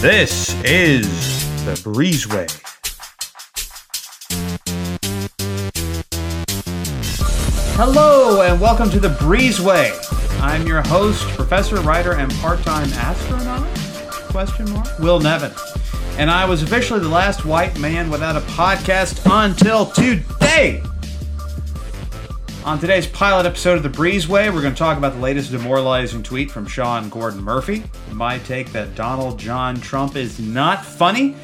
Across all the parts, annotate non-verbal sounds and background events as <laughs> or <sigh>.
This is the Breezeway. Hello and welcome to the Breezeway. I'm your host, professor, writer, and part-time astronaut? Question mark. Will Nevin, and I was officially the last white man without a podcast until today. On today's pilot episode of the Breezeway, we're going to talk about the latest demoralizing tweet from Sean Gordon Murphy, my take that Donald John Trump is not funny,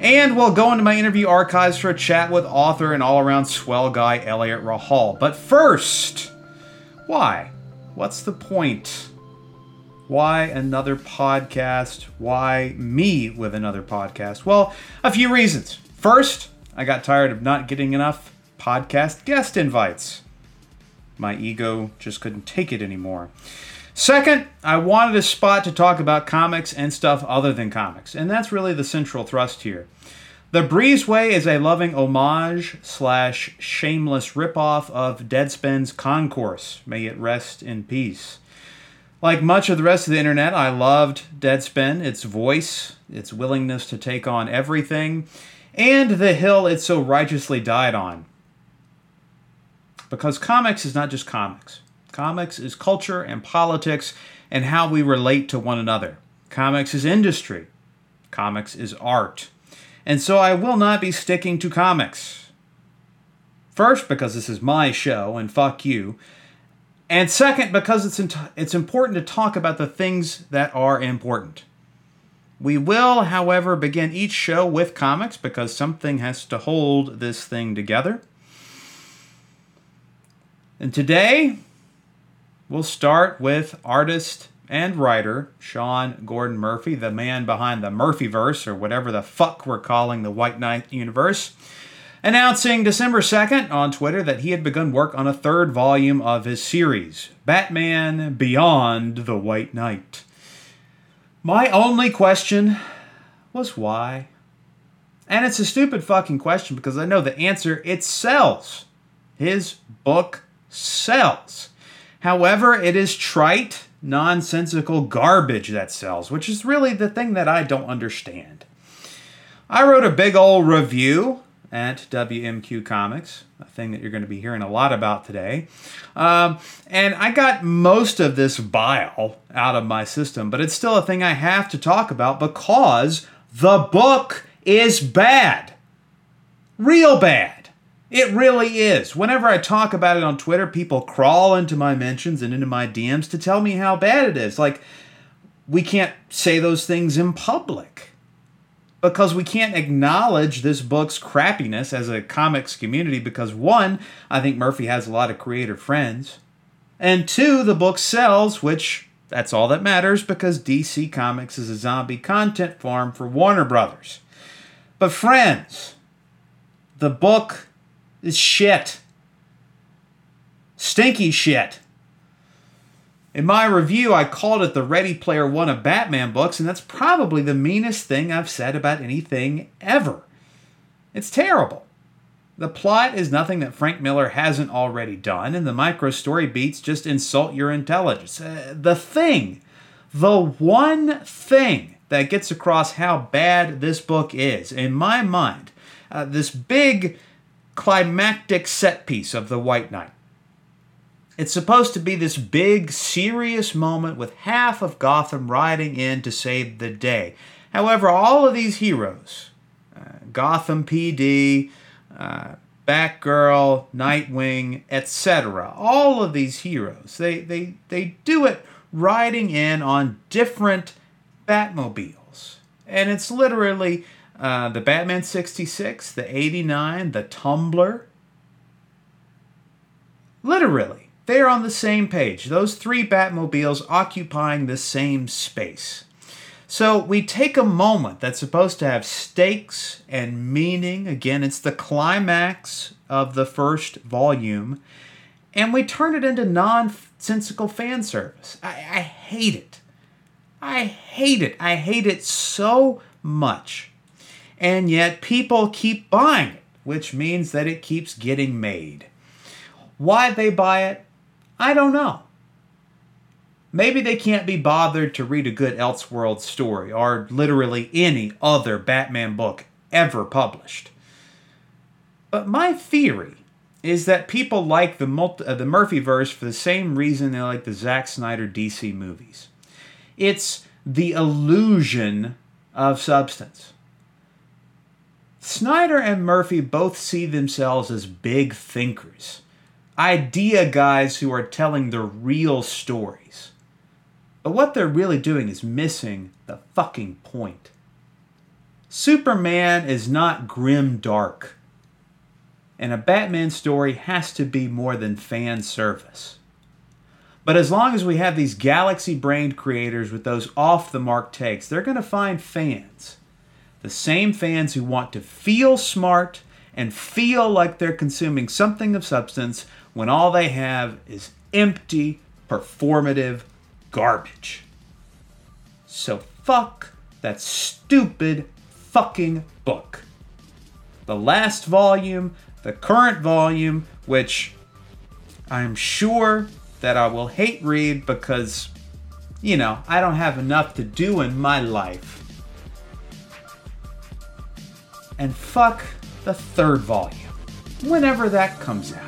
and we'll go into my interview archives for a chat with author and all around swell guy Eliot Rahal. But first, why? What's the point? Why another podcast? Why me with another podcast? Well, a few reasons. First, I got tired of not getting enough podcast guest invites. My ego just couldn't take it anymore. Second, I wanted a spot to talk about comics and stuff other than comics, and that's really the central thrust here. The Breezeway is a loving homage slash shameless ripoff of Deadspin's Concourse. May it rest in peace. Like much of the rest of the internet, I loved Deadspin, its voice, its willingness to take on everything, and the hill it so righteously died on. Because comics is not just comics. Comics is culture and politics and how we relate to one another. Comics is industry. Comics is art. And so I will not be sticking to comics. First, because this is my show and fuck you. And second, because it's, int- it's important to talk about the things that are important. We will, however, begin each show with comics because something has to hold this thing together. And today, we'll start with artist and writer Sean Gordon Murphy, the man behind the Murphyverse, or whatever the fuck we're calling the White Knight universe, announcing December 2nd on Twitter that he had begun work on a third volume of his series, Batman Beyond the White Knight. My only question was why? And it's a stupid fucking question because I know the answer it sells. His book sells. However, it is trite, nonsensical garbage that sells, which is really the thing that I don't understand. I wrote a big old review at WMQ Comics, a thing that you're going to be hearing a lot about today. Um, and I got most of this bile out of my system, but it's still a thing I have to talk about because the book is bad. Real bad. It really is. Whenever I talk about it on Twitter, people crawl into my mentions and into my DMs to tell me how bad it is. Like, we can't say those things in public because we can't acknowledge this book's crappiness as a comics community because, one, I think Murphy has a lot of creative friends, and two, the book sells, which that's all that matters because DC Comics is a zombie content farm for Warner Brothers. But, friends, the book is shit. Stinky shit. In my review, I called it the Ready Player One of Batman books, and that's probably the meanest thing I've said about anything ever. It's terrible. The plot is nothing that Frank Miller hasn't already done, and the micro story beats just insult your intelligence. Uh, the thing, the one thing that gets across how bad this book is, in my mind, uh, this big climactic set piece of the White Knight. It's supposed to be this big, serious moment with half of Gotham riding in to save the day. However, all of these heroes, uh, Gotham PD, uh, Batgirl, Nightwing, etc., all of these heroes, they, they, they do it riding in on different Batmobiles. And it's literally uh, the Batman 66, the 89, the Tumbler. Literally, they are on the same page. Those three Batmobiles occupying the same space. So we take a moment that's supposed to have stakes and meaning. Again, it's the climax of the first volume. And we turn it into nonsensical fan service. I, I hate it. I hate it. I hate it so much and yet people keep buying it, which means that it keeps getting made. Why they buy it, I don't know. Maybe they can't be bothered to read a good Elseworld story or literally any other Batman book ever published. But my theory is that people like the multi- uh, the Murphyverse for the same reason they like the Zack Snyder DC movies. It's the illusion of substance. Snyder and Murphy both see themselves as big thinkers, idea guys who are telling the real stories. But what they're really doing is missing the fucking point. Superman is not grim dark and a Batman story has to be more than fan service. But as long as we have these galaxy brained creators with those off the mark takes, they're going to find fans. The same fans who want to feel smart and feel like they're consuming something of substance when all they have is empty, performative garbage. So fuck that stupid fucking book. The last volume the current volume, which I'm sure that I will hate read because, you know, I don't have enough to do in my life. And fuck the third volume, whenever that comes out.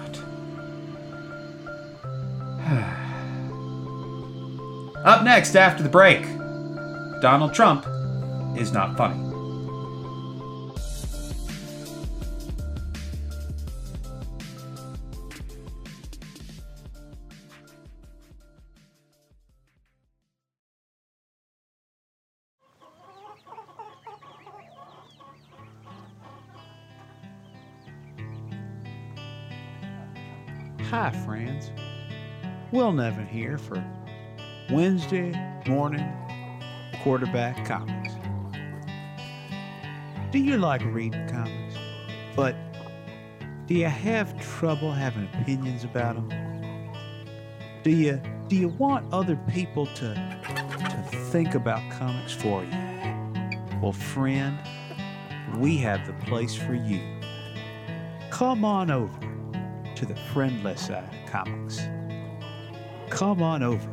<sighs> Up next after the break, Donald Trump is not funny. Hi, friends. Will Nevin here for Wednesday morning quarterback comics. Do you like reading comics? But do you have trouble having opinions about them? Do you do you want other people to to think about comics for you? Well, friend, we have the place for you. Come on over to the friendless side of comics. Come on over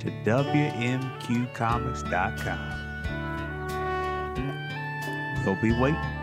to WMQComics.com. We'll be waiting.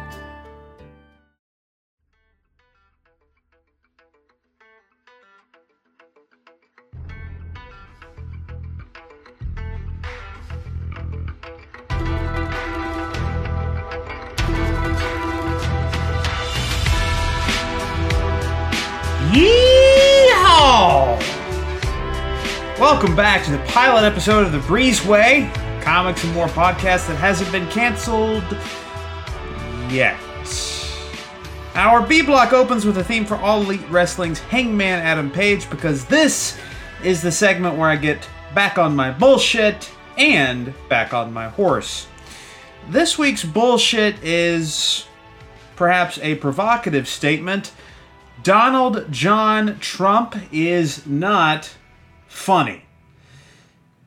Welcome back to the pilot episode of The Breezeway, comics and more podcast that hasn't been canceled yet. Our B block opens with a theme for All Elite Wrestling's Hangman Adam Page because this is the segment where I get back on my bullshit and back on my horse. This week's bullshit is perhaps a provocative statement. Donald John Trump is not funny.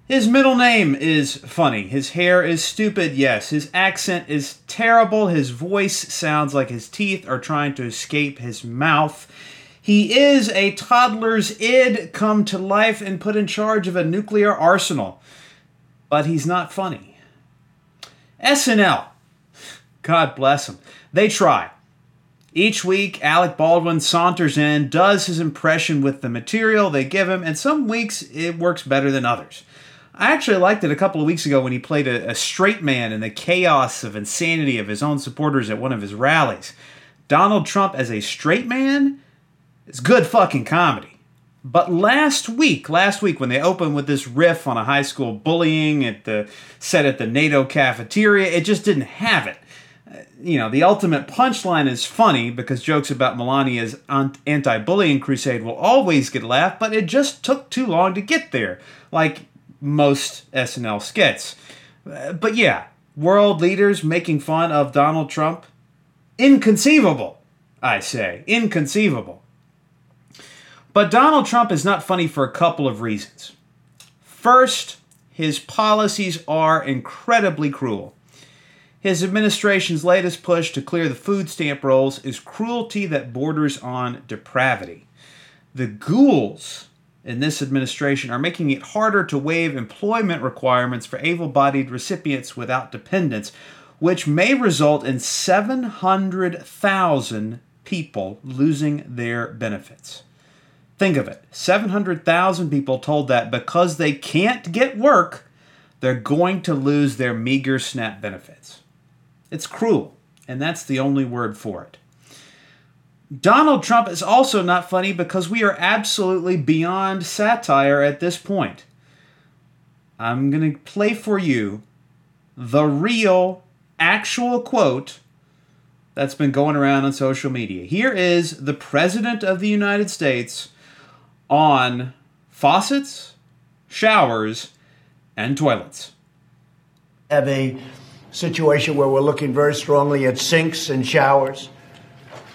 His middle name is funny. His hair is stupid, yes. His accent is terrible. His voice sounds like his teeth are trying to escape his mouth. He is a toddler's id come to life and put in charge of a nuclear arsenal. But he's not funny. SNL. God bless him. They try. Each week, Alec Baldwin saunters in, does his impression with the material they give him, and some weeks it works better than others. I actually liked it a couple of weeks ago when he played a, a straight man in the chaos of insanity of his own supporters at one of his rallies. Donald Trump as a straight man is good fucking comedy. But last week, last week when they opened with this riff on a high school bullying at the set at the NATO cafeteria, it just didn't have it uh, you know, the ultimate punchline is funny because jokes about Melania's anti bullying crusade will always get laughed, but it just took too long to get there, like most SNL skits. Uh, but yeah, world leaders making fun of Donald Trump? Inconceivable, I say. Inconceivable. But Donald Trump is not funny for a couple of reasons. First, his policies are incredibly cruel. His administration's latest push to clear the food stamp rolls is cruelty that borders on depravity. The ghouls in this administration are making it harder to waive employment requirements for able bodied recipients without dependents, which may result in 700,000 people losing their benefits. Think of it 700,000 people told that because they can't get work, they're going to lose their meager SNAP benefits. It's cruel, and that's the only word for it. Donald Trump is also not funny because we are absolutely beyond satire at this point. I'm going to play for you the real, actual quote that's been going around on social media. Here is the President of the United States on faucets, showers, and toilets. Have a situation where we're looking very strongly at sinks and showers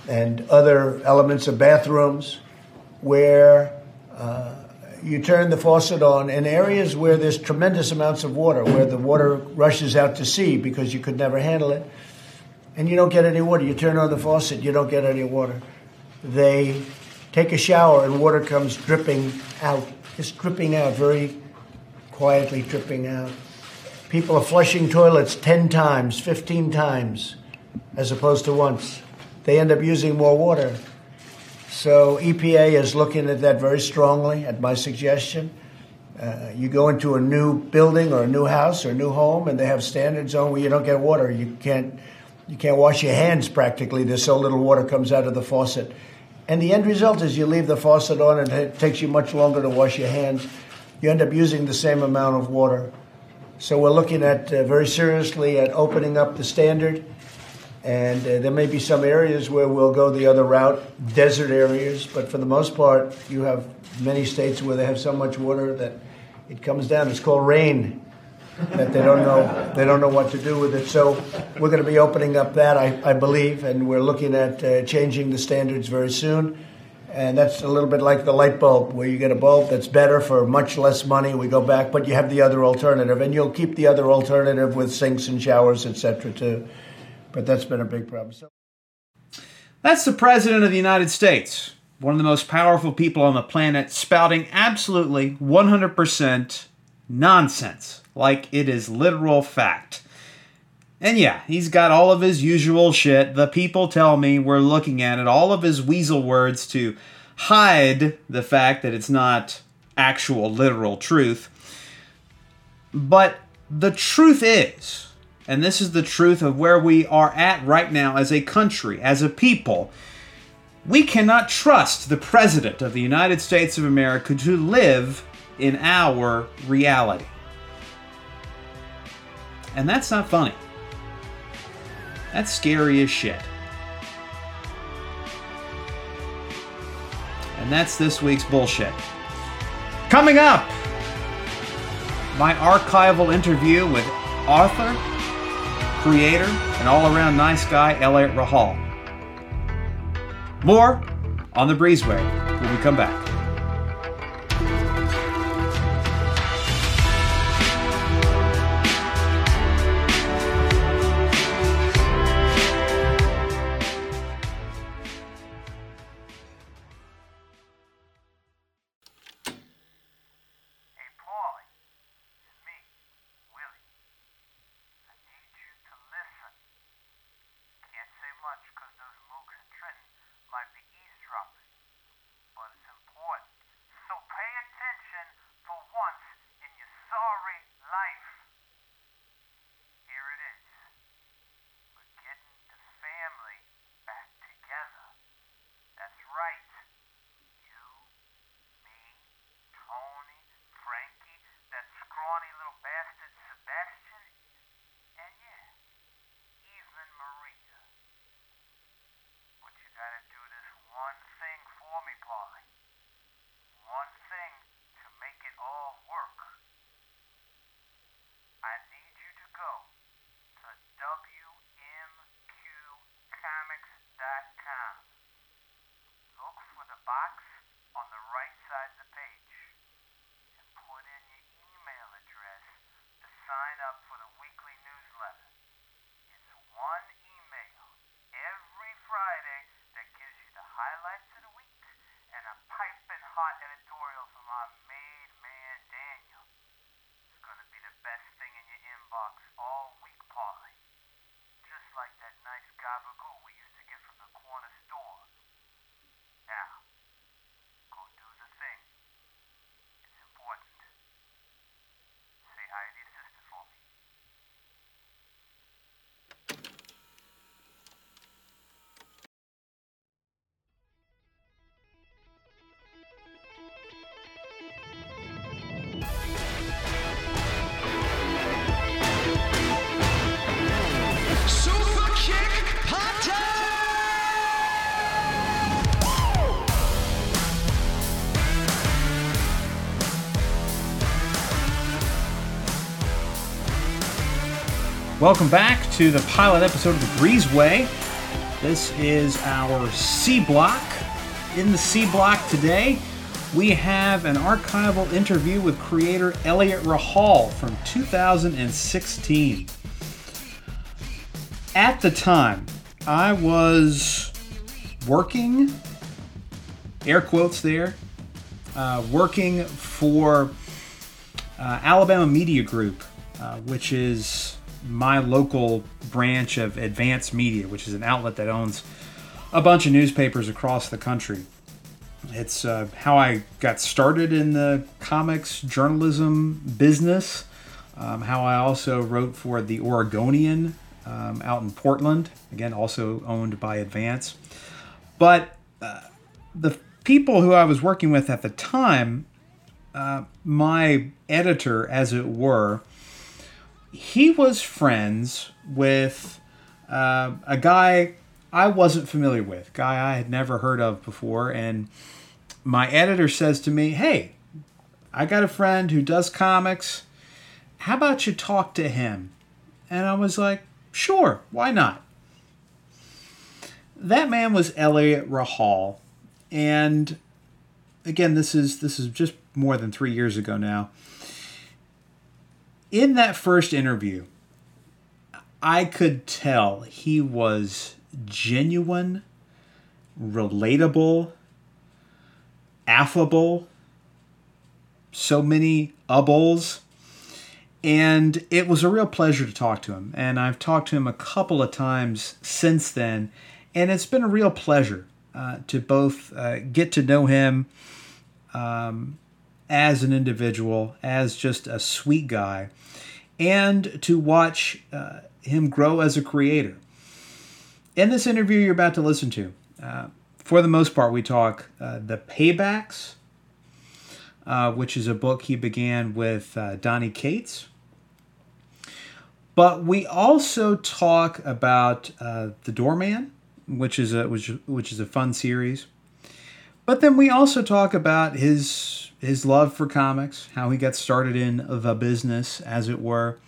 and other elements of bathrooms where uh, you turn the faucet on in areas where there's tremendous amounts of water, where the water rushes out to sea because you could never handle it, and you don't get any water. You turn on the faucet, you don't get any water. They take a shower and water comes dripping out, just dripping out, very quietly dripping out. People are flushing toilets 10 times, 15 times, as opposed to once. They end up using more water. So EPA is looking at that very strongly at my suggestion. Uh, you go into a new building or a new house or a new home, and they have standards on where you don't get water. You can't you can't wash your hands practically. There's so little water comes out of the faucet. And the end result is you leave the faucet on and it takes you much longer to wash your hands. You end up using the same amount of water. So we're looking at uh, very seriously at opening up the standard. And uh, there may be some areas where we'll go the other route, desert areas, but for the most part, you have many states where they have so much water that it comes down. It's called rain that they don't know they don't know what to do with it. So we're going to be opening up that, I, I believe, and we're looking at uh, changing the standards very soon. And that's a little bit like the light bulb, where you get a bulb that's better for much less money. We go back, but you have the other alternative, and you'll keep the other alternative with sinks and showers, etc. Too. But that's been a big problem. So- that's the President of the United States, one of the most powerful people on the planet, spouting absolutely 100% nonsense like it is literal fact. And yeah, he's got all of his usual shit. The people tell me we're looking at it, all of his weasel words to hide the fact that it's not actual literal truth. But the truth is, and this is the truth of where we are at right now as a country, as a people, we cannot trust the President of the United States of America to live in our reality. And that's not funny. That's scary as shit. And that's this week's bullshit. Coming up, my archival interview with author, creator, and all around nice guy Eliot Rahal. More on the Breezeway when we come back. Welcome back to the pilot episode of The Breezeway. This is our C block. In the C block today, we have an archival interview with creator Eliot Rahal from 2016. At the time, I was working, air quotes there, uh, working for uh, Alabama Media Group, uh, which is my local branch of Advance Media, which is an outlet that owns a bunch of newspapers across the country. It's uh, how I got started in the comics journalism business, um, how I also wrote for the Oregonian um, out in Portland, again, also owned by Advance. But uh, the people who I was working with at the time, uh, my editor, as it were, he was friends with uh, a guy I wasn't familiar with, guy I had never heard of before, and my editor says to me, "Hey, I got a friend who does comics. How about you talk to him?" And I was like, "Sure, why not?" That man was Eliot Rahal, and again, this is this is just more than three years ago now in that first interview, I could tell he was genuine, relatable, affable, so many ubbles. And it was a real pleasure to talk to him. And I've talked to him a couple of times since then. And it's been a real pleasure uh, to both uh, get to know him um, as an individual, as just a sweet guy, and to watch uh, him grow as a creator. In this interview you're about to listen to, uh, for the most part, we talk uh, the paybacks, uh, which is a book he began with uh, Donny Cates. But we also talk about uh, the Doorman, which is a which, which is a fun series. But then we also talk about his his love for comics, how he got started in the business, as it were,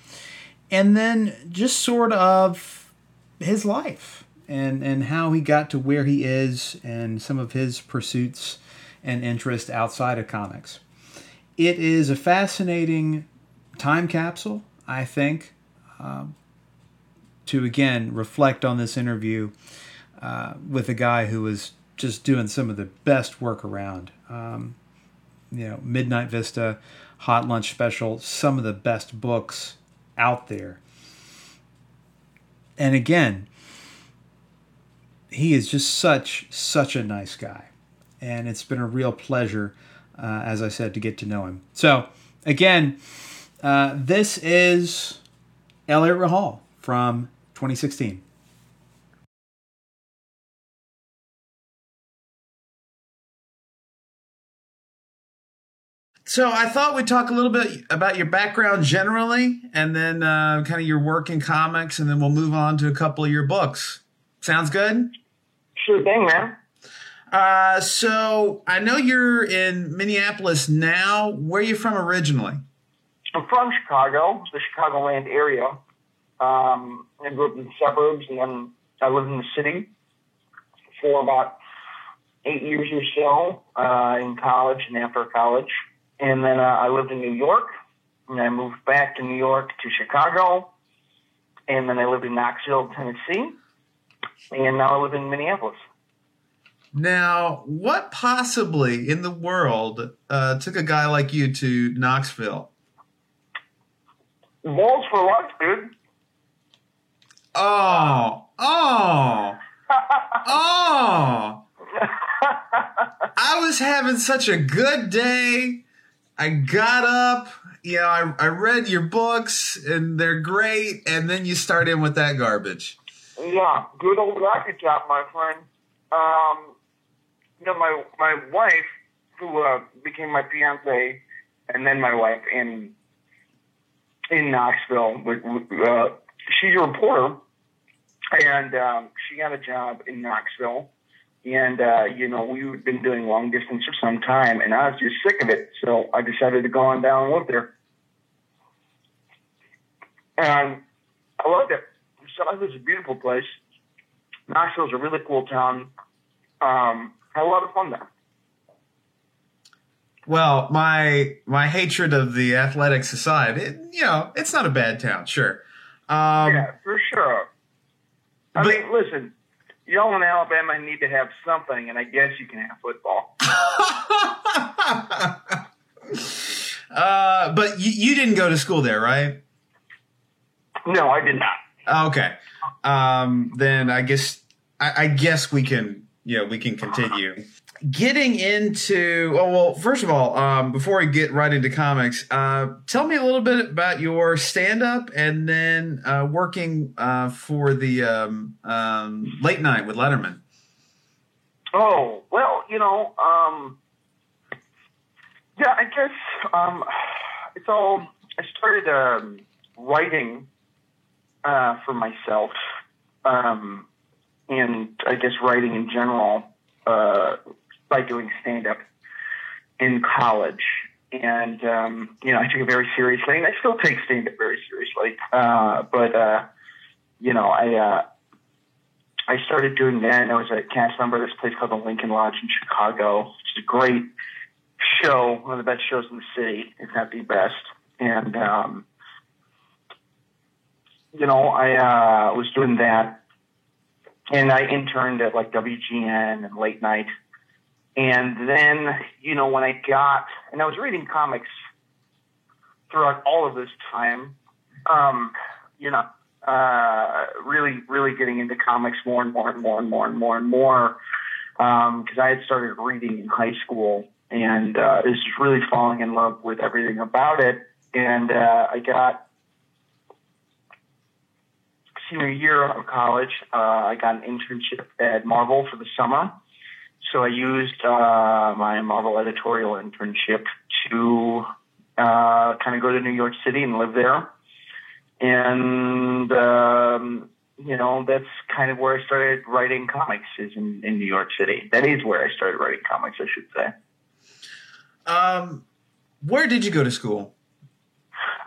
and then just sort of his life and and how he got to where he is and some of his pursuits and interests outside of comics. It is a fascinating time capsule, I think, um, to again reflect on this interview uh, with a guy who was just doing some of the best work around. Um, you know, Midnight Vista, Hot Lunch Special, some of the best books out there. And again, he is just such such a nice guy, and it's been a real pleasure, uh, as I said, to get to know him. So again, uh, this is Eliot Rahal from 2016. So I thought we'd talk a little bit about your background generally, and then uh, kind of your work in comics, and then we'll move on to a couple of your books. Sounds good? Sure thing, man. Uh, so I know you're in Minneapolis now. Where are you from originally? I'm from Chicago, the Chicagoland area. Um, I grew up in the suburbs, and then I lived in the city for about eight years or so uh, in college and after college. And then uh, I lived in New York, and I moved back to New York to Chicago, and then I lived in Knoxville, Tennessee, and now I live in Minneapolis. Now, what possibly in the world uh, took a guy like you to Knoxville? Vols for life, dude. Oh, oh, oh. <laughs> I was having such a good day. I got up, you know, I, I read your books and they're great, and then you start in with that garbage. Yeah, good old Rocky Top, my friend. Um, you know, my my wife, who uh, became my fiance, and then my wife in in Knoxville. Uh, she's a reporter, and um, she got a job in Knoxville. And uh, you know, we've been doing long distance for some time, and I was just sick of it. So I decided to go on down and live there. And I loved it. South is a beautiful place. Nashville's a really cool town. Um, had a lot of fun there. Well, my my hatred of the athletics aside, it, you know, it's not a bad town, sure. Um, yeah, for sure. I but- mean, listen, y'all in Alabama need to have something, and I guess you can have football. <laughs> uh, but you, you didn't go to school there, right? No, I did not. Okay. Um, then I guess I, I guess we can yeah we can continue. Getting into oh well, first of all, um, before we get right into comics, uh, tell me a little bit about your stand up and then uh, working uh, for the um, um, late night with Letterman. Oh well, you know, um, yeah, I guess um, it's all. I started um, writing uh, for myself, um, and I guess writing in general uh, by doing stand up in college. And um, you know, I took it very seriously, and I still take stand up very seriously. Uh, but uh, you know, I. Uh, I started doing that, and I was a cast member of this place called the Lincoln Lodge in Chicago, which is a great show, one of the best shows in the city, if not the best. And, um, you know, I uh, was doing that, and I interned at like WGN and late night. And then, you know, when I got, and I was reading comics throughout all of this time, um, you know, uh, really, really getting into comics more and more and more and more and more and more. Because I had started reading in high school and uh, was really falling in love with everything about it. And uh, I got senior year of college. Uh, I got an internship at Marvel for the summer. So I used uh, my Marvel editorial internship to uh, kind of go to New York City and live there and um, you know that's kind of where I started writing comics is in, in New York City. That is where I started writing comics, I should say. Um, where did you go to school?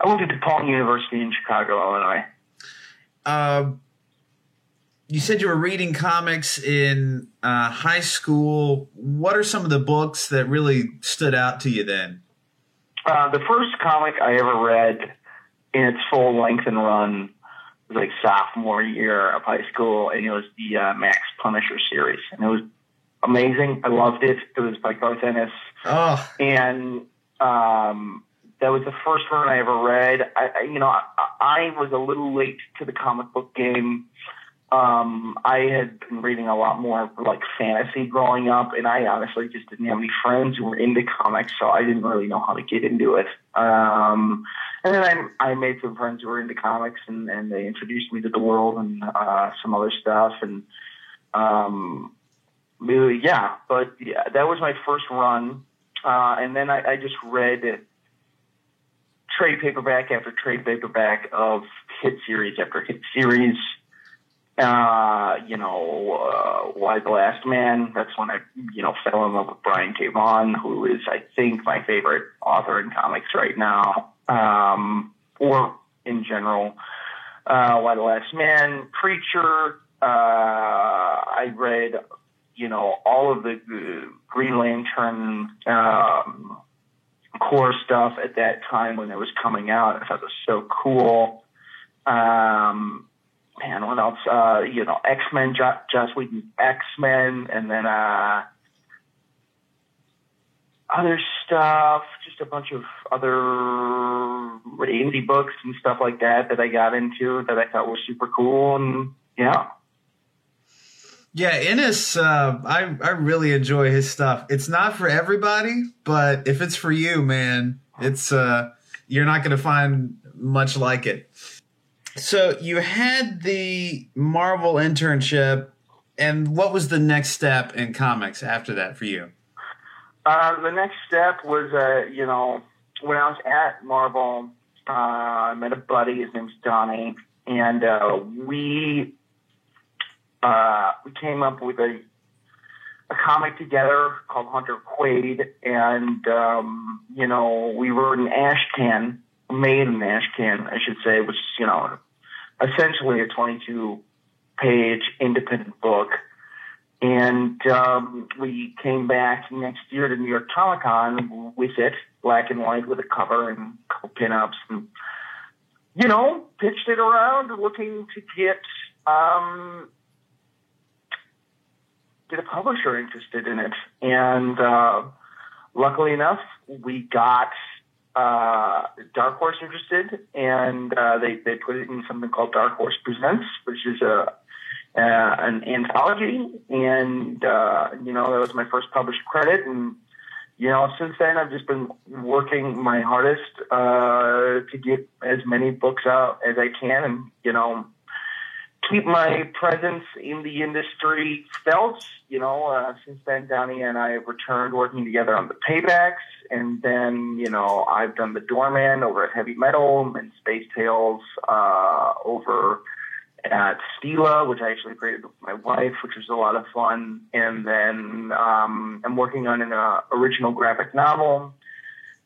I went to DePaul University in Chicago, Illinois. Uh, you said you were reading comics in uh, high school. What are some of the books that really stood out to you then? Uh, the first comic I ever read in its full length and run was like sophomore year of high school, and it was the uh, Max Punisher series, and it was amazing. I loved it. It was by Garth Ennis, Oh, and um, that was the first one I ever read. I, I you know, I, I was a little late to the comic book game. Um, I had been reading a lot more like fantasy growing up, and I honestly just didn't have any friends who were into comics, so I didn't really know how to get into it. Um, and then I, I made some friends who were into comics, and, and they introduced me to the world and uh, some other stuff, and um, yeah. But yeah, that was my first run, uh, and then I, I just read trade paperback after trade paperback of hit series after hit series. Uh, you know, uh, Y the Last Man. That's when I, you know, fell in love with Brian K. Vaughan, who is, I think, my favorite author in comics right now, um, or in general. Uh, Y the Last Man, Preacher. Uh, I read, you know, all of the uh, Green Lantern um, Corps stuff at that time when it was coming out. I thought it was so cool. Um, man, what else? Uh, you know, X Men, jo- Joss Whedon, X Men, and then uh, other stuff. Just a bunch of other indie books and stuff like that that I got into that I thought was super cool. And yeah, yeah, Ennis. Uh, I I really enjoy his stuff. It's not for everybody, but if it's for you, man, it's uh, you're not going to find much like it. So you had the Marvel internship, and what was the next step in comics after that for you? Uh, the next step was, uh, you know, when I was at Marvel, uh, I met a buddy. His name's Donnie, and uh, we uh, we came up with a a comic together called Hunter Quaid, and um, you know, we were in Ashcan, made in Ashcan, I should say, which is, you know, essentially a 22 page independent book. And um, we came back next year to New York Comic Con with it, black and white, with a cover and a couple pinups, and you know, pitched it around, looking to get um, get a publisher interested in it. And uh, luckily enough, we got uh, Dark Horse interested, and uh, they they put it in something called Dark Horse Presents, which is a uh, an anthology, and uh, you know that was my first published credit, and you know since then I've just been working my hardest uh, to get as many books out as I can, and you know keep my presence in the industry felt. You know, uh, since then Donnie and I have returned working together on the paybacks, and then you know I've done the doorman over at Heavy Metal and Space Tales uh, over at Stela, which I actually created with my wife, which was a lot of fun. And then um, I'm working on an uh, original graphic novel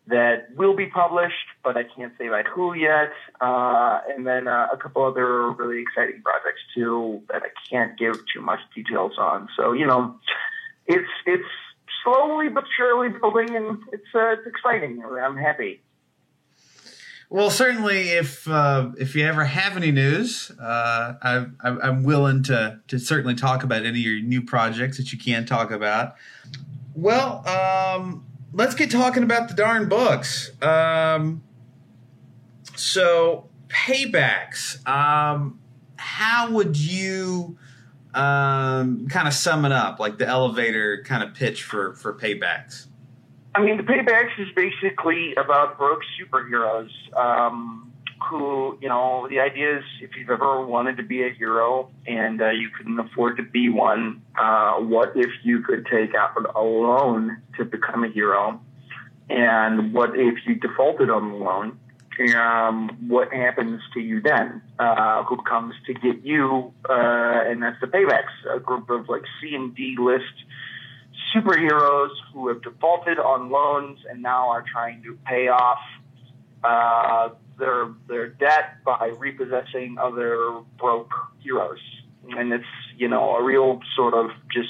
that will be published, but I can't say by who yet. Uh, and then uh, a couple other really exciting projects too that I can't give too much details on. So you know, it's it's slowly but surely building, and it's uh, it's exciting. I'm happy. Well, certainly, if uh, if you ever have any news, uh, I, I'm willing to to certainly talk about any of your new projects that you can talk about. Well, um, let's get talking about the darn books. Um, so, paybacks. Um, how would you um, kind of sum it up, like the elevator kind of pitch for for paybacks? I mean, the paybacks is basically about broke superheroes um, who, you know, the idea is if you've ever wanted to be a hero and uh, you couldn't afford to be one, uh, what if you could take out a loan to become a hero? And what if you defaulted on the loan? Um, what happens to you then? Uh, who comes to get you? Uh, and that's the paybacks, a group of like C and D list superheroes who have defaulted on loans and now are trying to pay off uh, their their debt by repossessing other broke heroes. And it's you know a real sort of just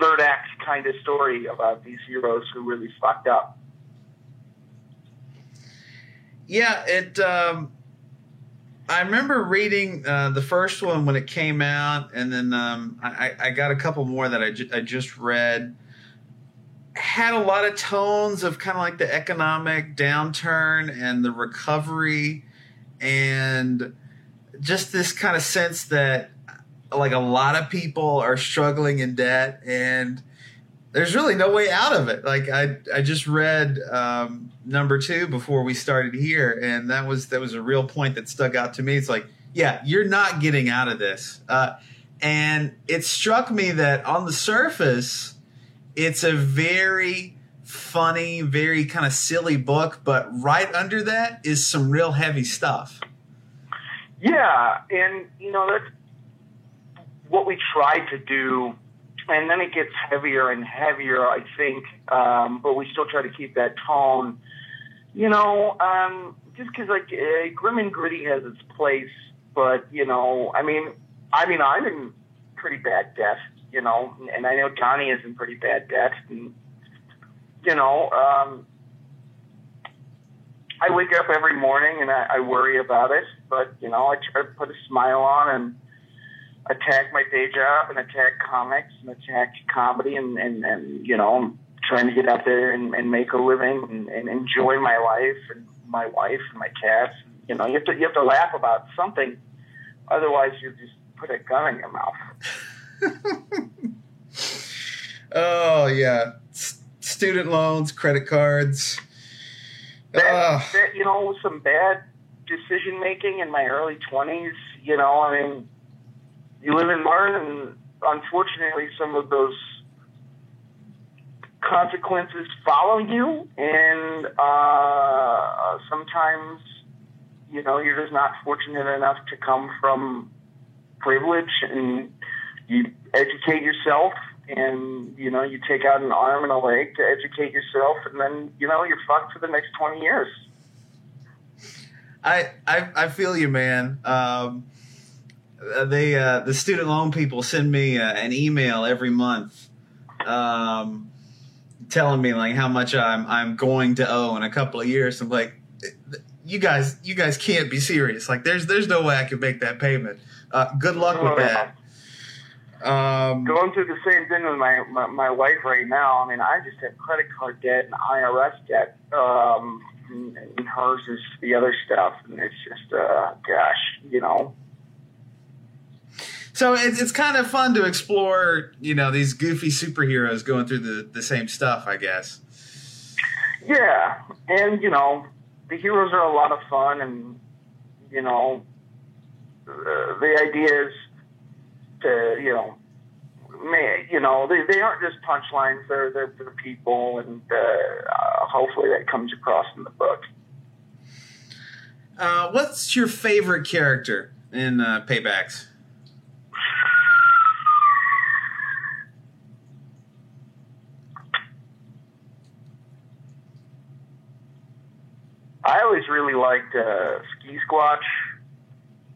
third act kind of story about these heroes who really fucked up. Yeah, it. Um, I remember reading uh, the first one when it came out, and then um, I, I, got a couple more that I, ju- I just read. Had a lot of tones of kind of like the economic downturn and the recovery, and just this kind of sense that like a lot of people are struggling in debt and there's really no way out of it. Like I, I just read um, number two before we started here, and that was that was a real point that stuck out to me. It's like, yeah, you're not getting out of this, uh, and it struck me that on the surface, it's a very funny, very kind of silly book, but right under that is some real heavy stuff. Yeah, and you know that's what we tried to do and then it gets heavier and heavier, I think. Um, but we still try to keep that tone. You know, um, just because like uh, grim and gritty has its place, but you know, I mean, I mean, I'm in pretty bad debt, you know, and I know Johnny is in pretty bad debt, and you know, um, I wake up every morning and I, I worry about it, but you know, I try to put a smile on and attack my day job and attack comics and attack comedy and, and, and you know, I'm trying to get out there and, and make a living and, and enjoy my life and my wife and my cats. You know, you have to you have to laugh about something, otherwise you just put a gun in your mouth. <laughs> oh yeah, S- student loans, credit cards. That, that, you know, some bad decision making in my early twenties. You know, I mean, you live and learn, and unfortunately, some of those consequences follow you, and uh, sometimes, you know, you're just not fortunate enough to come from privilege, and you educate yourself, and you know, you take out an arm and a leg to educate yourself, and then you know, you're fucked for the next twenty years. I, I I feel you, man. Um, they uh, the student loan people send me uh, an email every month, um, telling me like how much I'm I'm going to owe in a couple of years. I'm like, you guys, you guys can't be serious. Like, there's there's no way I can make that payment. Uh, good luck with that. Um, Going through the same thing with my, my my wife right now. I mean, I just have credit card debt and IRS debt. Um, and, and hers is the other stuff, and it's just, uh, gosh, you know. So it's, it's kind of fun to explore, you know, these goofy superheroes going through the, the same stuff, I guess. Yeah, and you know, the heroes are a lot of fun, and you know, uh, the idea is to you know, may, you know, they, they aren't just punchlines; they're they're, they're people, and uh, uh, hopefully that comes across in the book. Uh, what's your favorite character in uh, Paybacks? I always really liked uh, Ski Squatch,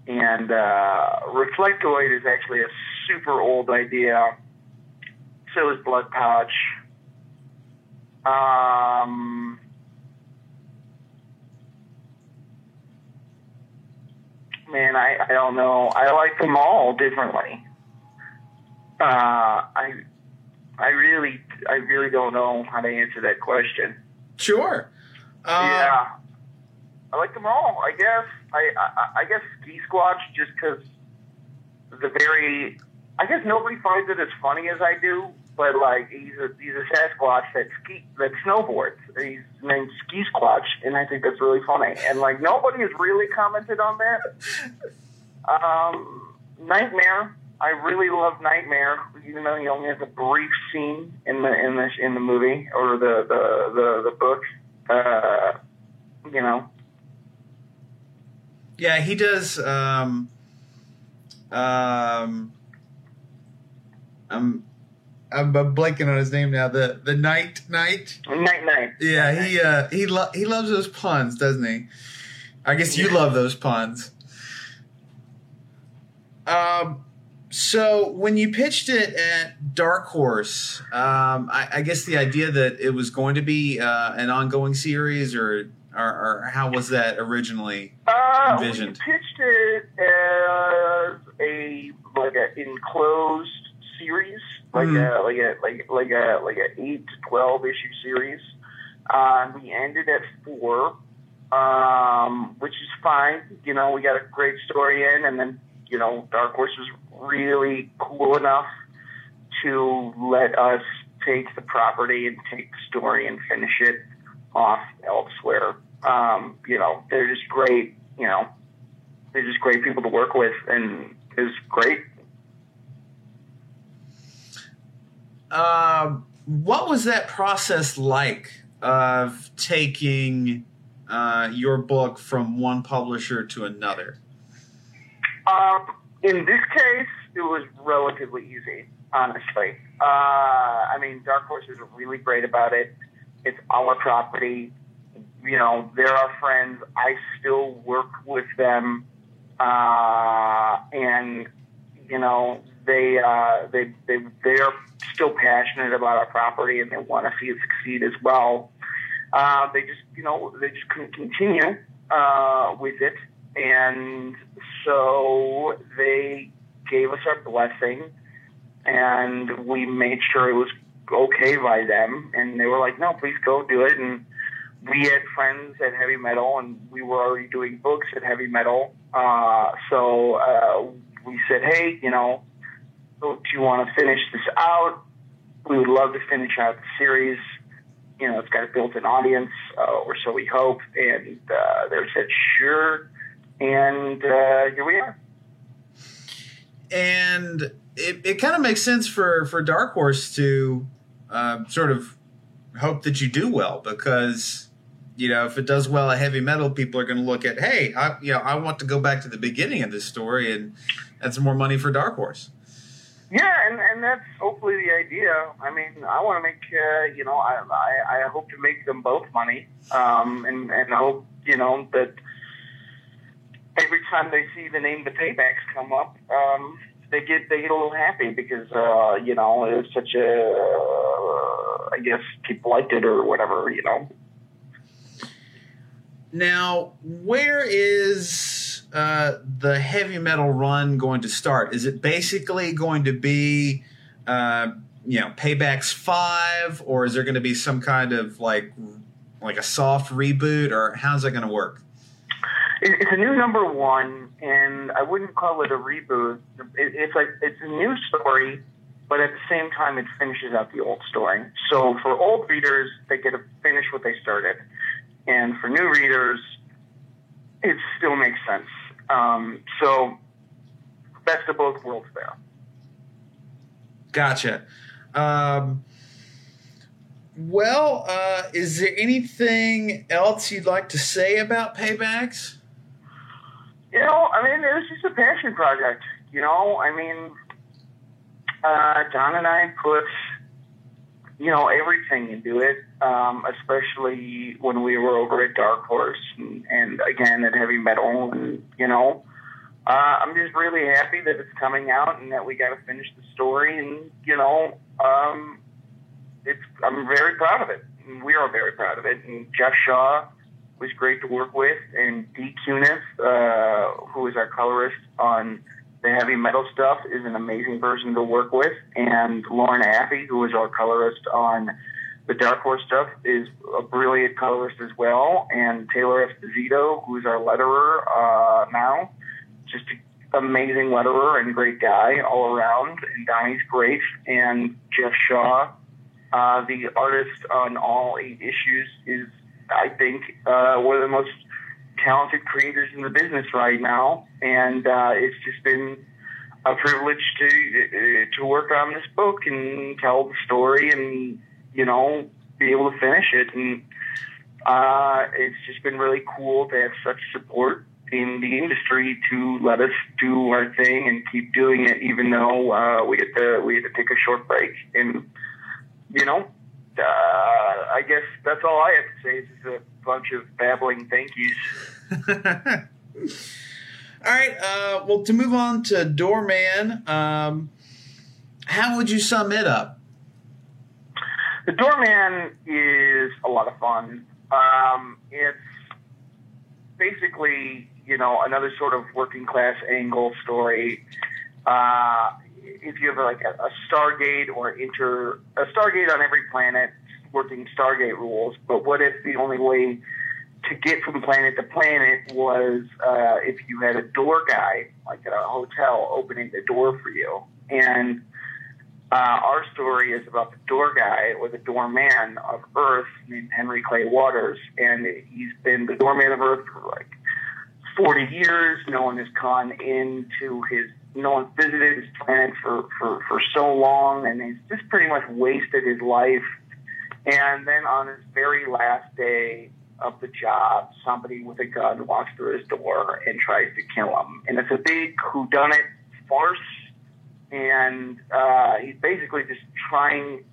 and uh, Reflectoid is actually a super old idea. So is Blood Pouch. Um, man, I, I don't know. I like them all differently. Uh, I I really I really don't know how to answer that question. Sure. Uh, yeah, I like them all. I guess I I, I guess Ski Squatch just because the very I guess nobody finds it as funny as I do, but like he's a he's a Sasquatch that ski that snowboards. He's named Ski Squatch, and I think that's really funny. And like nobody has really commented on that. Um, Nightmare. I really love Nightmare, even though he only has a brief scene in the in the in the movie or the the the, the book. Uh, you know, Yeah, he does. Um, um, I'm I'm blanking on his name now. The the night night. Night Night. Yeah, he uh, he lo- he loves those puns, doesn't he? I guess you love those puns. Um, so when you pitched it at Dark Horse, um, I, I guess the idea that it was going to be uh, an ongoing series, or, or or how was that originally? Uh, we pitched it as a like an enclosed series, like a like a like like a like a eight to twelve issue series. Uh, we ended at four, um, which is fine. You know, we got a great story in, and then you know, Dark Horse was really cool enough to let us take the property and take the story and finish it off elsewhere. Um, you know, they're just great. You know, they're just great people to work with, and it was great. Um, what was that process like of taking uh, your book from one publisher to another? Um, in this case, it was relatively easy, honestly. Uh, I mean, Dark Horse is really great about it. It's our property. You know, they're our friends. I still work with them, uh, and you know, they uh, they they they're still passionate about our property, and they want to see it succeed as well. Uh, they just, you know, they just couldn't continue uh, with it, and so they gave us our blessing, and we made sure it was okay by them, and they were like, "No, please go do it." And we had friends at heavy metal, and we were already doing books at heavy metal, uh, so uh, we said, "Hey, you know, do you want to finish this out? We would love to finish out the series." you know, it's got a built-in audience, uh, or so we hope. And uh, they said, sure. And uh, here we are. and it, it kind of makes sense for for Dark Horse to uh, sort of hope that you do well because you know if it does well at heavy metal, people are going to look at hey, I, you know, I want to go back to the beginning of this story, and add some more money for Dark Horse. Yeah, and, and that's hopefully the idea. I mean, I want to make, uh, you know, I, I, I hope to make them both money. Um, and, and hope, you know, that every time they see the name the paybacks come up, um, they get they get a little happy because uh, you know it was such a uh, I guess people liked it or whatever you know. Now, where is uh, the heavy metal run going to start? Is it basically going to be, uh, you know, Paybacks Five, or is there going to be some kind of like, like a soft reboot, or how's that going to work? It, it's a new number one, and I wouldn't call it a reboot. It's like it's a new story, but at the same time, it finishes out the old story. So for old readers, they get to finish what they started and for new readers, it still makes sense. Um, so, best of both worlds there. Gotcha. Um, well, uh, is there anything else you'd like to say about paybacks? You know, I mean, it was just a passion project. You know, I mean, uh, Don and I put you know, everything into it, um, especially when we were over at Dark Horse and, and again at Heavy Metal. And, you know, uh, I'm just really happy that it's coming out and that we got to finish the story. And, you know, um, it's I'm very proud of it. We are very proud of it. And Jeff Shaw was great to work with. And Dee Cunniffe, uh, who is our colorist on the heavy metal stuff is an amazing person to work with. And Lauren Affe, who is our colorist on the Dark Horse stuff, is a brilliant colorist as well. And Taylor Esposito, who is our letterer uh, now, just an amazing letterer and great guy all around. And Donnie's great. And Jeff Shaw, uh, the artist on all eight issues, is, I think, uh, one of the most talented creators in the business right now, and uh, it's just been a privilege to uh, to work on this book and tell the story, and you know, be able to finish it. And uh, it's just been really cool to have such support in the industry to let us do our thing and keep doing it, even though uh, we had to we had to take a short break. And you know, uh, I guess that's all I have to say. Is a bunch of babbling thank yous. <laughs> all right. Uh, well, to move on to Doorman, um, how would you sum it up? The Doorman is a lot of fun. Um, it's basically, you know, another sort of working class angle story. Uh, if you have like a, a Stargate or inter a Stargate on every planet, working Stargate rules. But what if the only way to get from planet to planet was uh, if you had a door guy, like at a hotel, opening the door for you. And uh, our story is about the door guy or the doorman of Earth named Henry Clay Waters. And he's been the doorman of Earth for like 40 years. No one has gone into his, no one's visited his planet for, for, for so long. And he's just pretty much wasted his life. And then on his very last day, of the job, somebody with a gun walks through his door and tries to kill him. And it's a big whodunit farce. And uh, he's basically just trying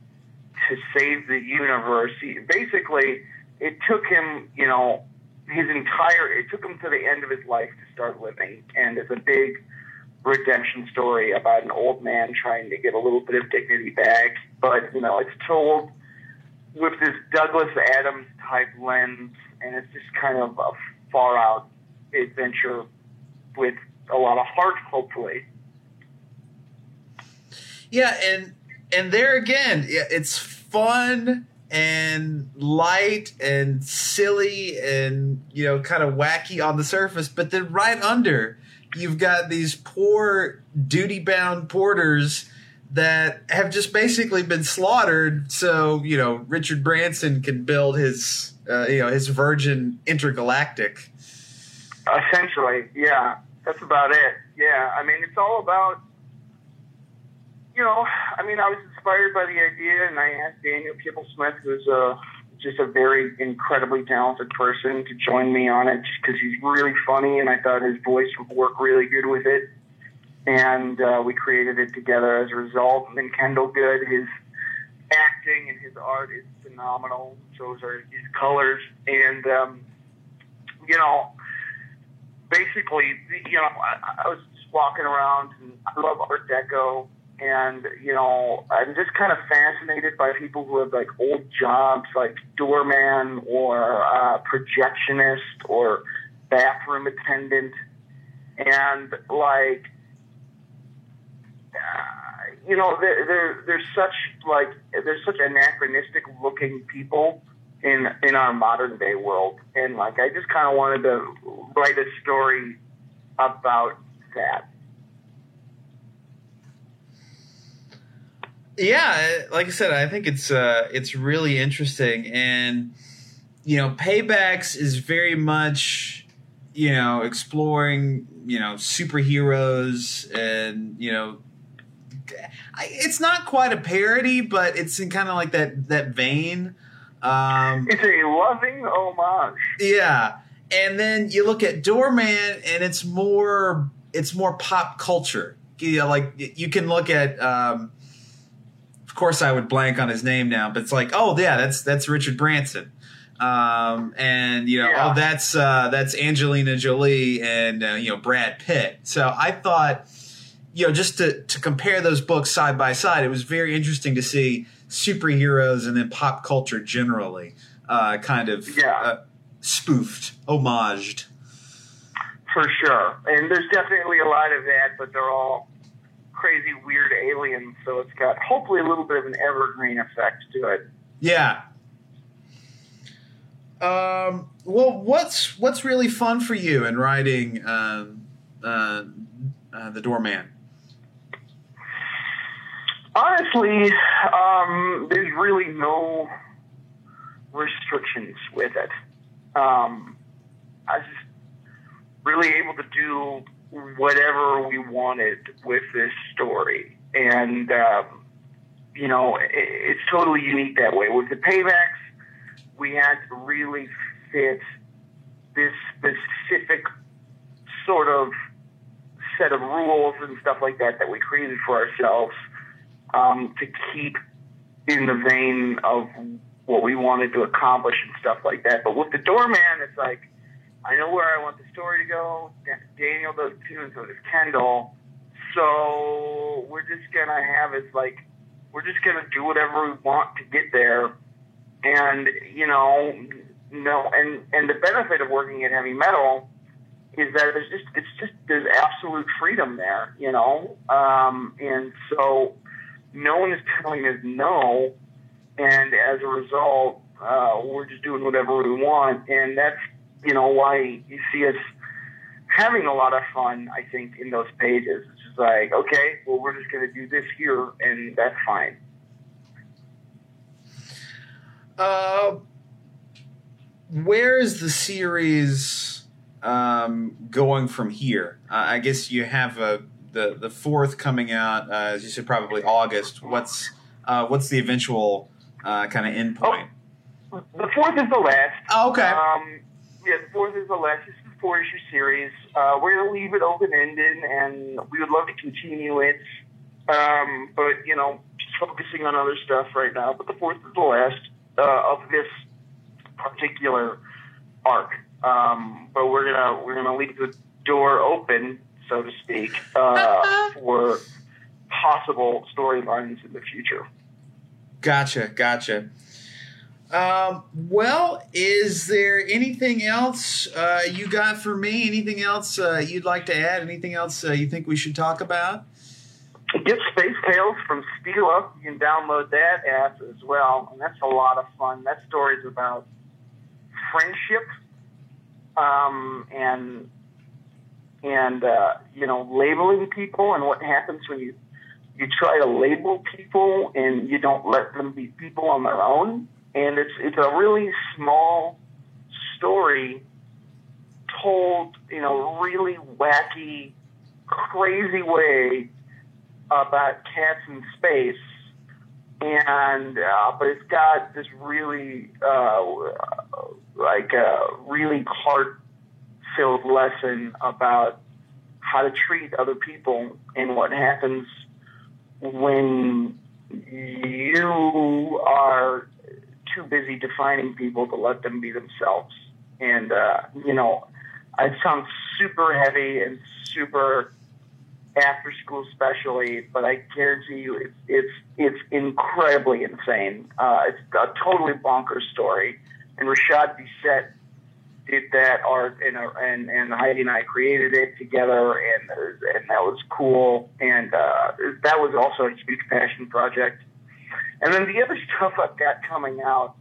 to save the universe. He, basically, it took him, you know, his entire, it took him to the end of his life to start living. And it's a big redemption story about an old man trying to get a little bit of dignity back. But, you know, it's told with this Douglas Adams type lens, and it's just kind of a far out adventure with a lot of heart, hopefully. Yeah, and and there again, it's fun and light and silly and you know kind of wacky on the surface, but then right under, you've got these poor duty bound porters that have just basically been slaughtered so you know Richard Branson can build his uh, you know his Virgin Intergalactic. Essentially, yeah, that's about it. Yeah, I mean it's all about you know I mean I was inspired by the idea and I asked Daniel Kibblesmith who's a just a very incredibly talented person to join me on it because he's really funny and I thought his voice would work really good with it and uh, we created it together as a result. And then Kendall Goode, his acting and his art is phenomenal. So are his colors, and um, you know, basically, you know, I, I was just walking around and I love Art Deco. And, you know, I'm just kind of fascinated by people who have like old jobs like doorman or uh, projectionist or bathroom attendant. And like, uh, you know, there, there, there's such like, there's such anachronistic looking people in in our modern day world, and like I just kind of wanted to write a story about that. Yeah, like I said, I think it's uh, it's really interesting, and you know, Paybacks is very much you know exploring you know superheroes and you know I, it's not quite a parody, but it's in kind of like that that vein. Um, It's a loving homage. yeah, and then you look at Doorman, and it's more it's more pop culture. You know, like you can look at. Um, course, I would blank on his name now, but it's like, oh yeah, that's that's Richard Branson, um, and you know, Yeah. oh that's uh, that's Angelina Jolie and uh, you know Brad Pitt. So I thought, you know, just to to compare those books side by side, it was very interesting to see superheroes and then pop culture generally, uh, kind of Yeah. uh, spoofed, homaged. For sure. And there's definitely a lot of that, but they're all crazy, weird aliens, so it's got hopefully a little bit of an evergreen effect to it. Yeah. Um, well, what's what's really fun for you in writing um, uh, uh, the Doorman? Honestly, um, there's really no restrictions with it. Um, I was just really able to do whatever we wanted with this story, and um, you know, it, it's totally unique that way. With the paybacks, we had to really fit this specific sort of set of rules and stuff like that that we created for ourselves um, to keep in the vein of what we wanted to accomplish and stuff like that. But with the doorman, it's like I know where I want the story to go. Daniel does too, and so does Kendall. So we're just gonna have it like we're just gonna do whatever we want to get there, and you know, no, and and the benefit of working at heavy metal is that there's just it's just there's absolute freedom there, you know, um, and so no one is telling us no, and as a result, uh, we're just doing whatever we want, and that's you know why you see us having a lot of fun. I think in those pages, it's just like okay, well we're just going to do this here, and that's fine. Uh, where is the series um, going from here? Uh, I guess you have a, the the fourth coming out, uh, as you said, probably August. What's uh, what's the eventual uh, kind of endpoint? The fourth is the last. Oh, okay. Um, yeah, the fourth is the last. This is a four issue series. Uh, we're going to leave it open ended, and we would love to continue it. Um, but, you know, just focusing on other stuff right now. But the fourth is the last uh, of this particular arc. Um, but we're gonna we're gonna leave the door open, so to speak, uh, <laughs> for possible storylines in the future. Gotcha, gotcha. Um, well, is there anything else uh, you got for me? Anything else uh, you'd like to add? Anything else uh, you think we should talk about? Get Space Tales from Stela. You can download that app as well, and that's a lot of fun. That story's about friendship um, and and uh, you know labeling people and what happens when you you try to label people and you don't let them be people on their own. And it's it's a really small story told in a really wacky, crazy way about cats in space, and uh, but it's got this really uh, like a really heart-filled lesson about how to treat other people and what happens when you are too busy defining people to let them be themselves. And uh, you know, it sounds super heavy and super after school specially, but I guarantee you it's it's it's incredibly insane. Uh, it's a totally bonkers story, and Rashad Bissett did that art, and uh, and and Heidi and I created it together, and and that was cool, and uh, that was also a huge passion project. And then the other stuff I've got coming out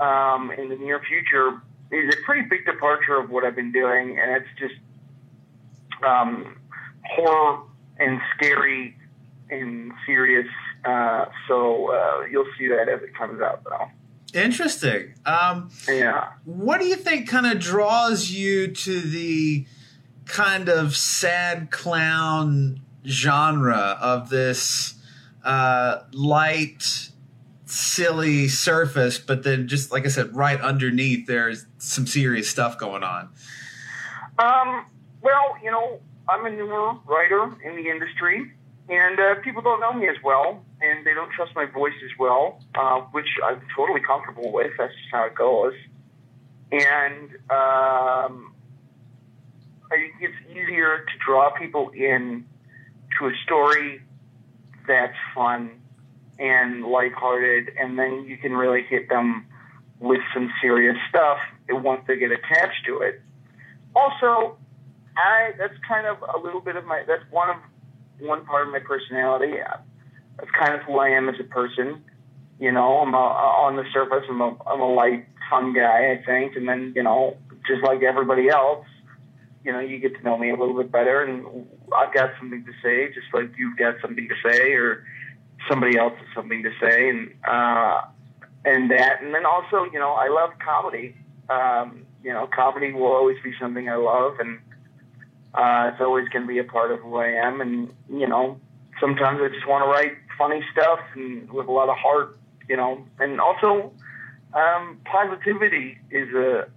um, in the near future is a pretty big departure of what I've been doing, and it's just um, horror and scary and serious. Uh, so uh, you'll see that as it comes out, though. Interesting. Um, Yeah. what do you think kind of draws you to the kind of sad clown genre of this uh, light, silly surface, but then just like I said, right underneath there's some serious stuff going on. Um, well, you know, I'm a newer writer in the industry, and uh, people don't know me as well, and they don't trust my voice as well, uh, which I'm totally comfortable with. That's just how it goes. And um, I think it's easier to draw people in to a story that's fun and lighthearted, and then you can really hit them with some serious stuff once they get attached to it. Also, I that's kind of a little bit of my that's one of one part of my personality. That's kind of who I am as a person. You know, I'm a, on the surface, I'm a I'm a light, fun guy, I think, and then you know, just like everybody else, you know, you get to know me a little bit better, and I've got something to say, just like you've got something to say, or somebody else has something to say, and uh, and that, and then also, you know, I love comedy. Um, you know, comedy will always be something I love, and uh, it's always going to be a part of who I am. And you know, sometimes I just want to write funny stuff and with a lot of heart. You know, and also um, positivity is a.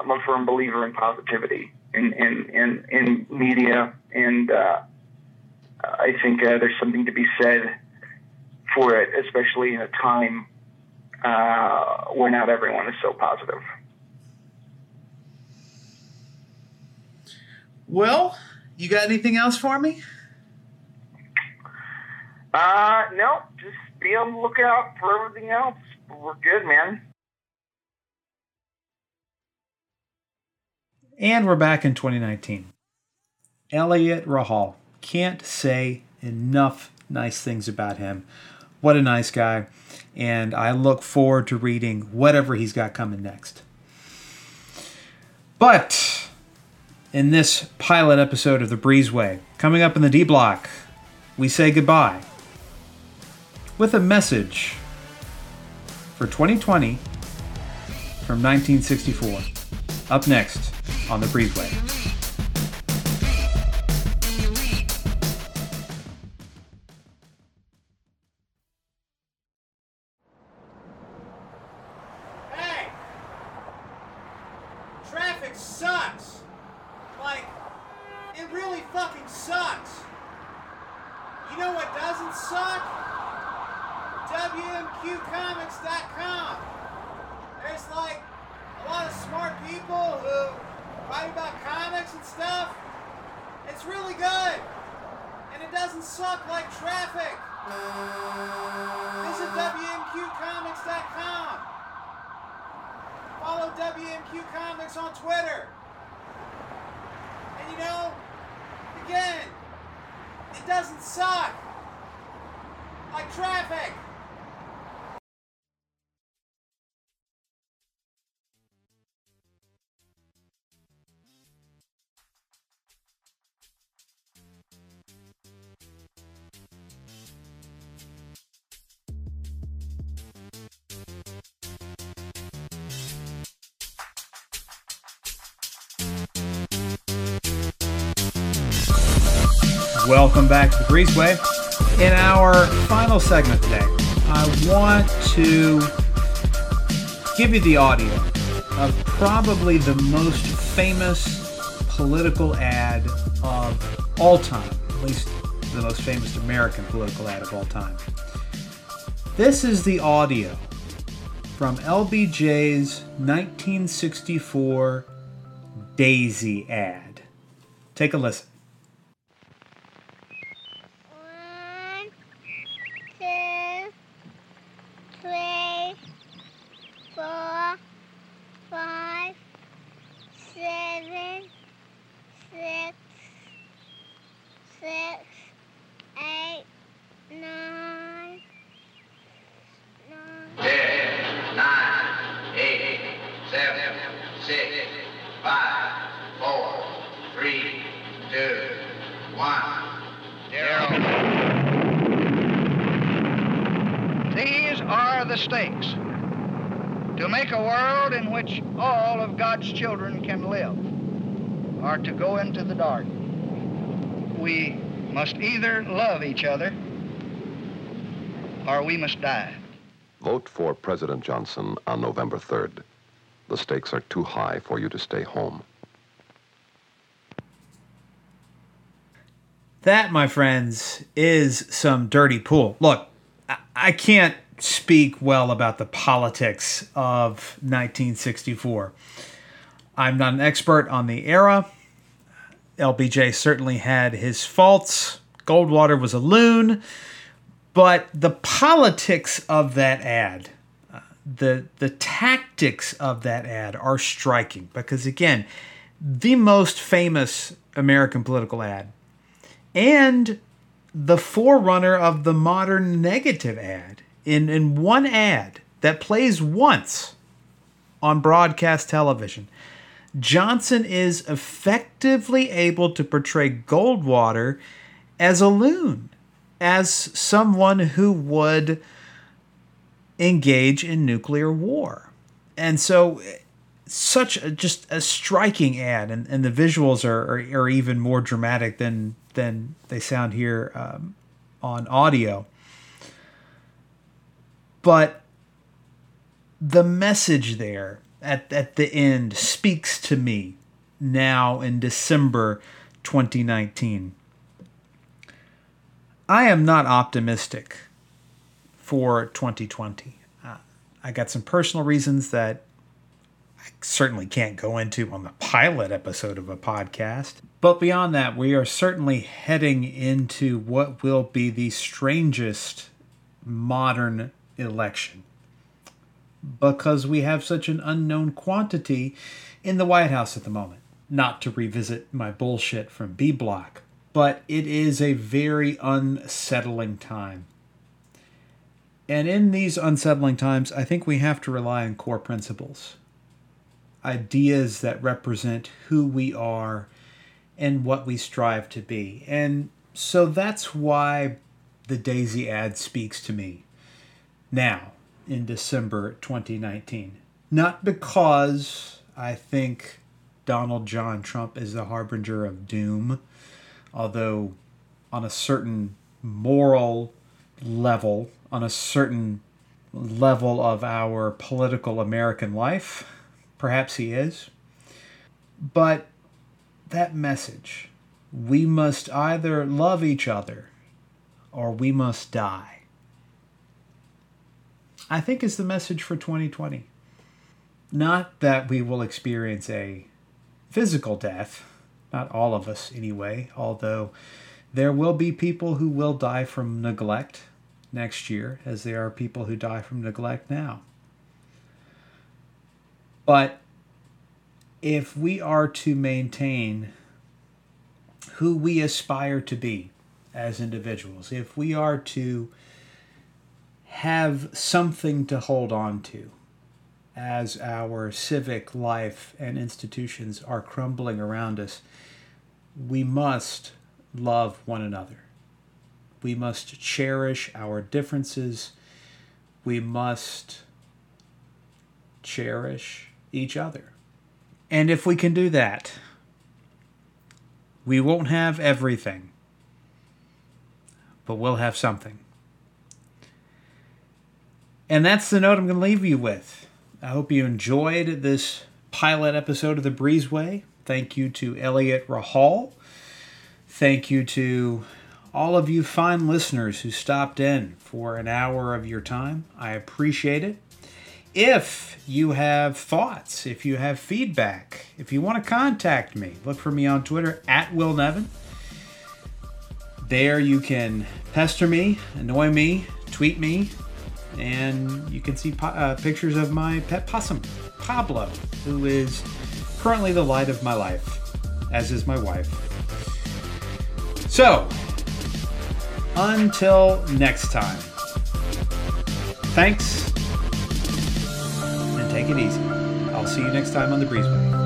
I'm a firm believer in positivity in in in, in media, and uh, I think uh, there's something to be said for it, especially in a time uh, where not everyone is so positive. Well, you got anything else for me? Uh, no, just be on the lookout for everything else. We're good, man. And we're back in 2019. Eliot Rahal. Can't say enough nice things about him. What a nice guy. And I look forward to reading whatever he's got coming next. But in this pilot episode of The Breezeway, coming up in the D block, we say goodbye with a message for 2020 from 1964. Up next on The Breezeway. It's really good! And it doesn't suck like traffic! Visit WMQComics.com! Follow WMQ Comics on Twitter. And you know, again, it doesn't suck. Like traffic. Welcome back to the Breezeway. In our final segment today, I want to give you the audio of probably the most famous political ad of all time, at least the most famous American political ad of all time. This is the audio from LBJ's 1964 Daisy ad. Take a listen. One, two, three, four, five, seven, six, six, eight, nine, nine. Ten, nine, eight, seven, six, five, four, three, two, one, zero. These are the stakes to make a world in which all of God's children can live, or to go into the dark. We must either love each other or we must die. Vote for President Johnson on November 3rd. The stakes are too high for you to stay home. That, my friends, is some dirty pool. Look, I- I can't speak well about the politics of 1964. I'm not an expert on the era. LBJ certainly had his faults. Goldwater was a loon. But the politics of that ad, uh, the the tactics of that ad are striking because again, the most famous American political ad and the forerunner of the modern negative ad in, in one ad that plays once on broadcast television. Johnson is effectively able to portray Goldwater as a loon, as someone who would engage in nuclear war. And so such a, just a striking ad, and, and the visuals are, are, are even more dramatic than than they sound here um, on audio. But the message there at, at the end speaks to me now in December 2019. I am not optimistic for 2020. Uh, I got some personal reasons that I certainly can't go into on the pilot episode of a podcast. But beyond that, we are certainly heading into what will be the strangest modern election because we have such an unknown quantity in the White House at the moment. Not to revisit my bullshit from B Block, but it is a very unsettling time. And in these unsettling times, I think we have to rely on core principles ideas that represent who we are and what we strive to be. And so that's why the Daisy ad speaks to me now in December 2019. Not because I think Donald John Trump is the harbinger of doom, although on a certain moral level, on a certain level of our political American life, perhaps he is. But that message, we must either love each other or we must die, I think is the message for 2020. Not that we will experience a physical death, not all of us anyway, although there will be people who will die from neglect next year, as there are people who die from neglect now. But if we are to maintain who we aspire to be as individuals, if we are to have something to hold on to as our civic life and institutions are crumbling around us, we must love one another. We must cherish our differences. We must cherish each other. And if we can do that, we won't have everything, but we'll have something. And that's the note I'm going to leave you with. I hope you enjoyed this pilot episode of The Breezeway. Thank you to Eliot Rahal. Thank you to all of you fine listeners who stopped in for an hour of your time. I appreciate it. if you have thoughts, if you have feedback, if you want to contact me, look for me on Twitter at Will Nevin. There you can pester me, annoy me, tweet me, and you can see po- uh, pictures of my pet possum, Pablo, who is currently the light of my life, as is my wife. So, until next time, thanks and take it easy. I'll see you next time on the Breezeway.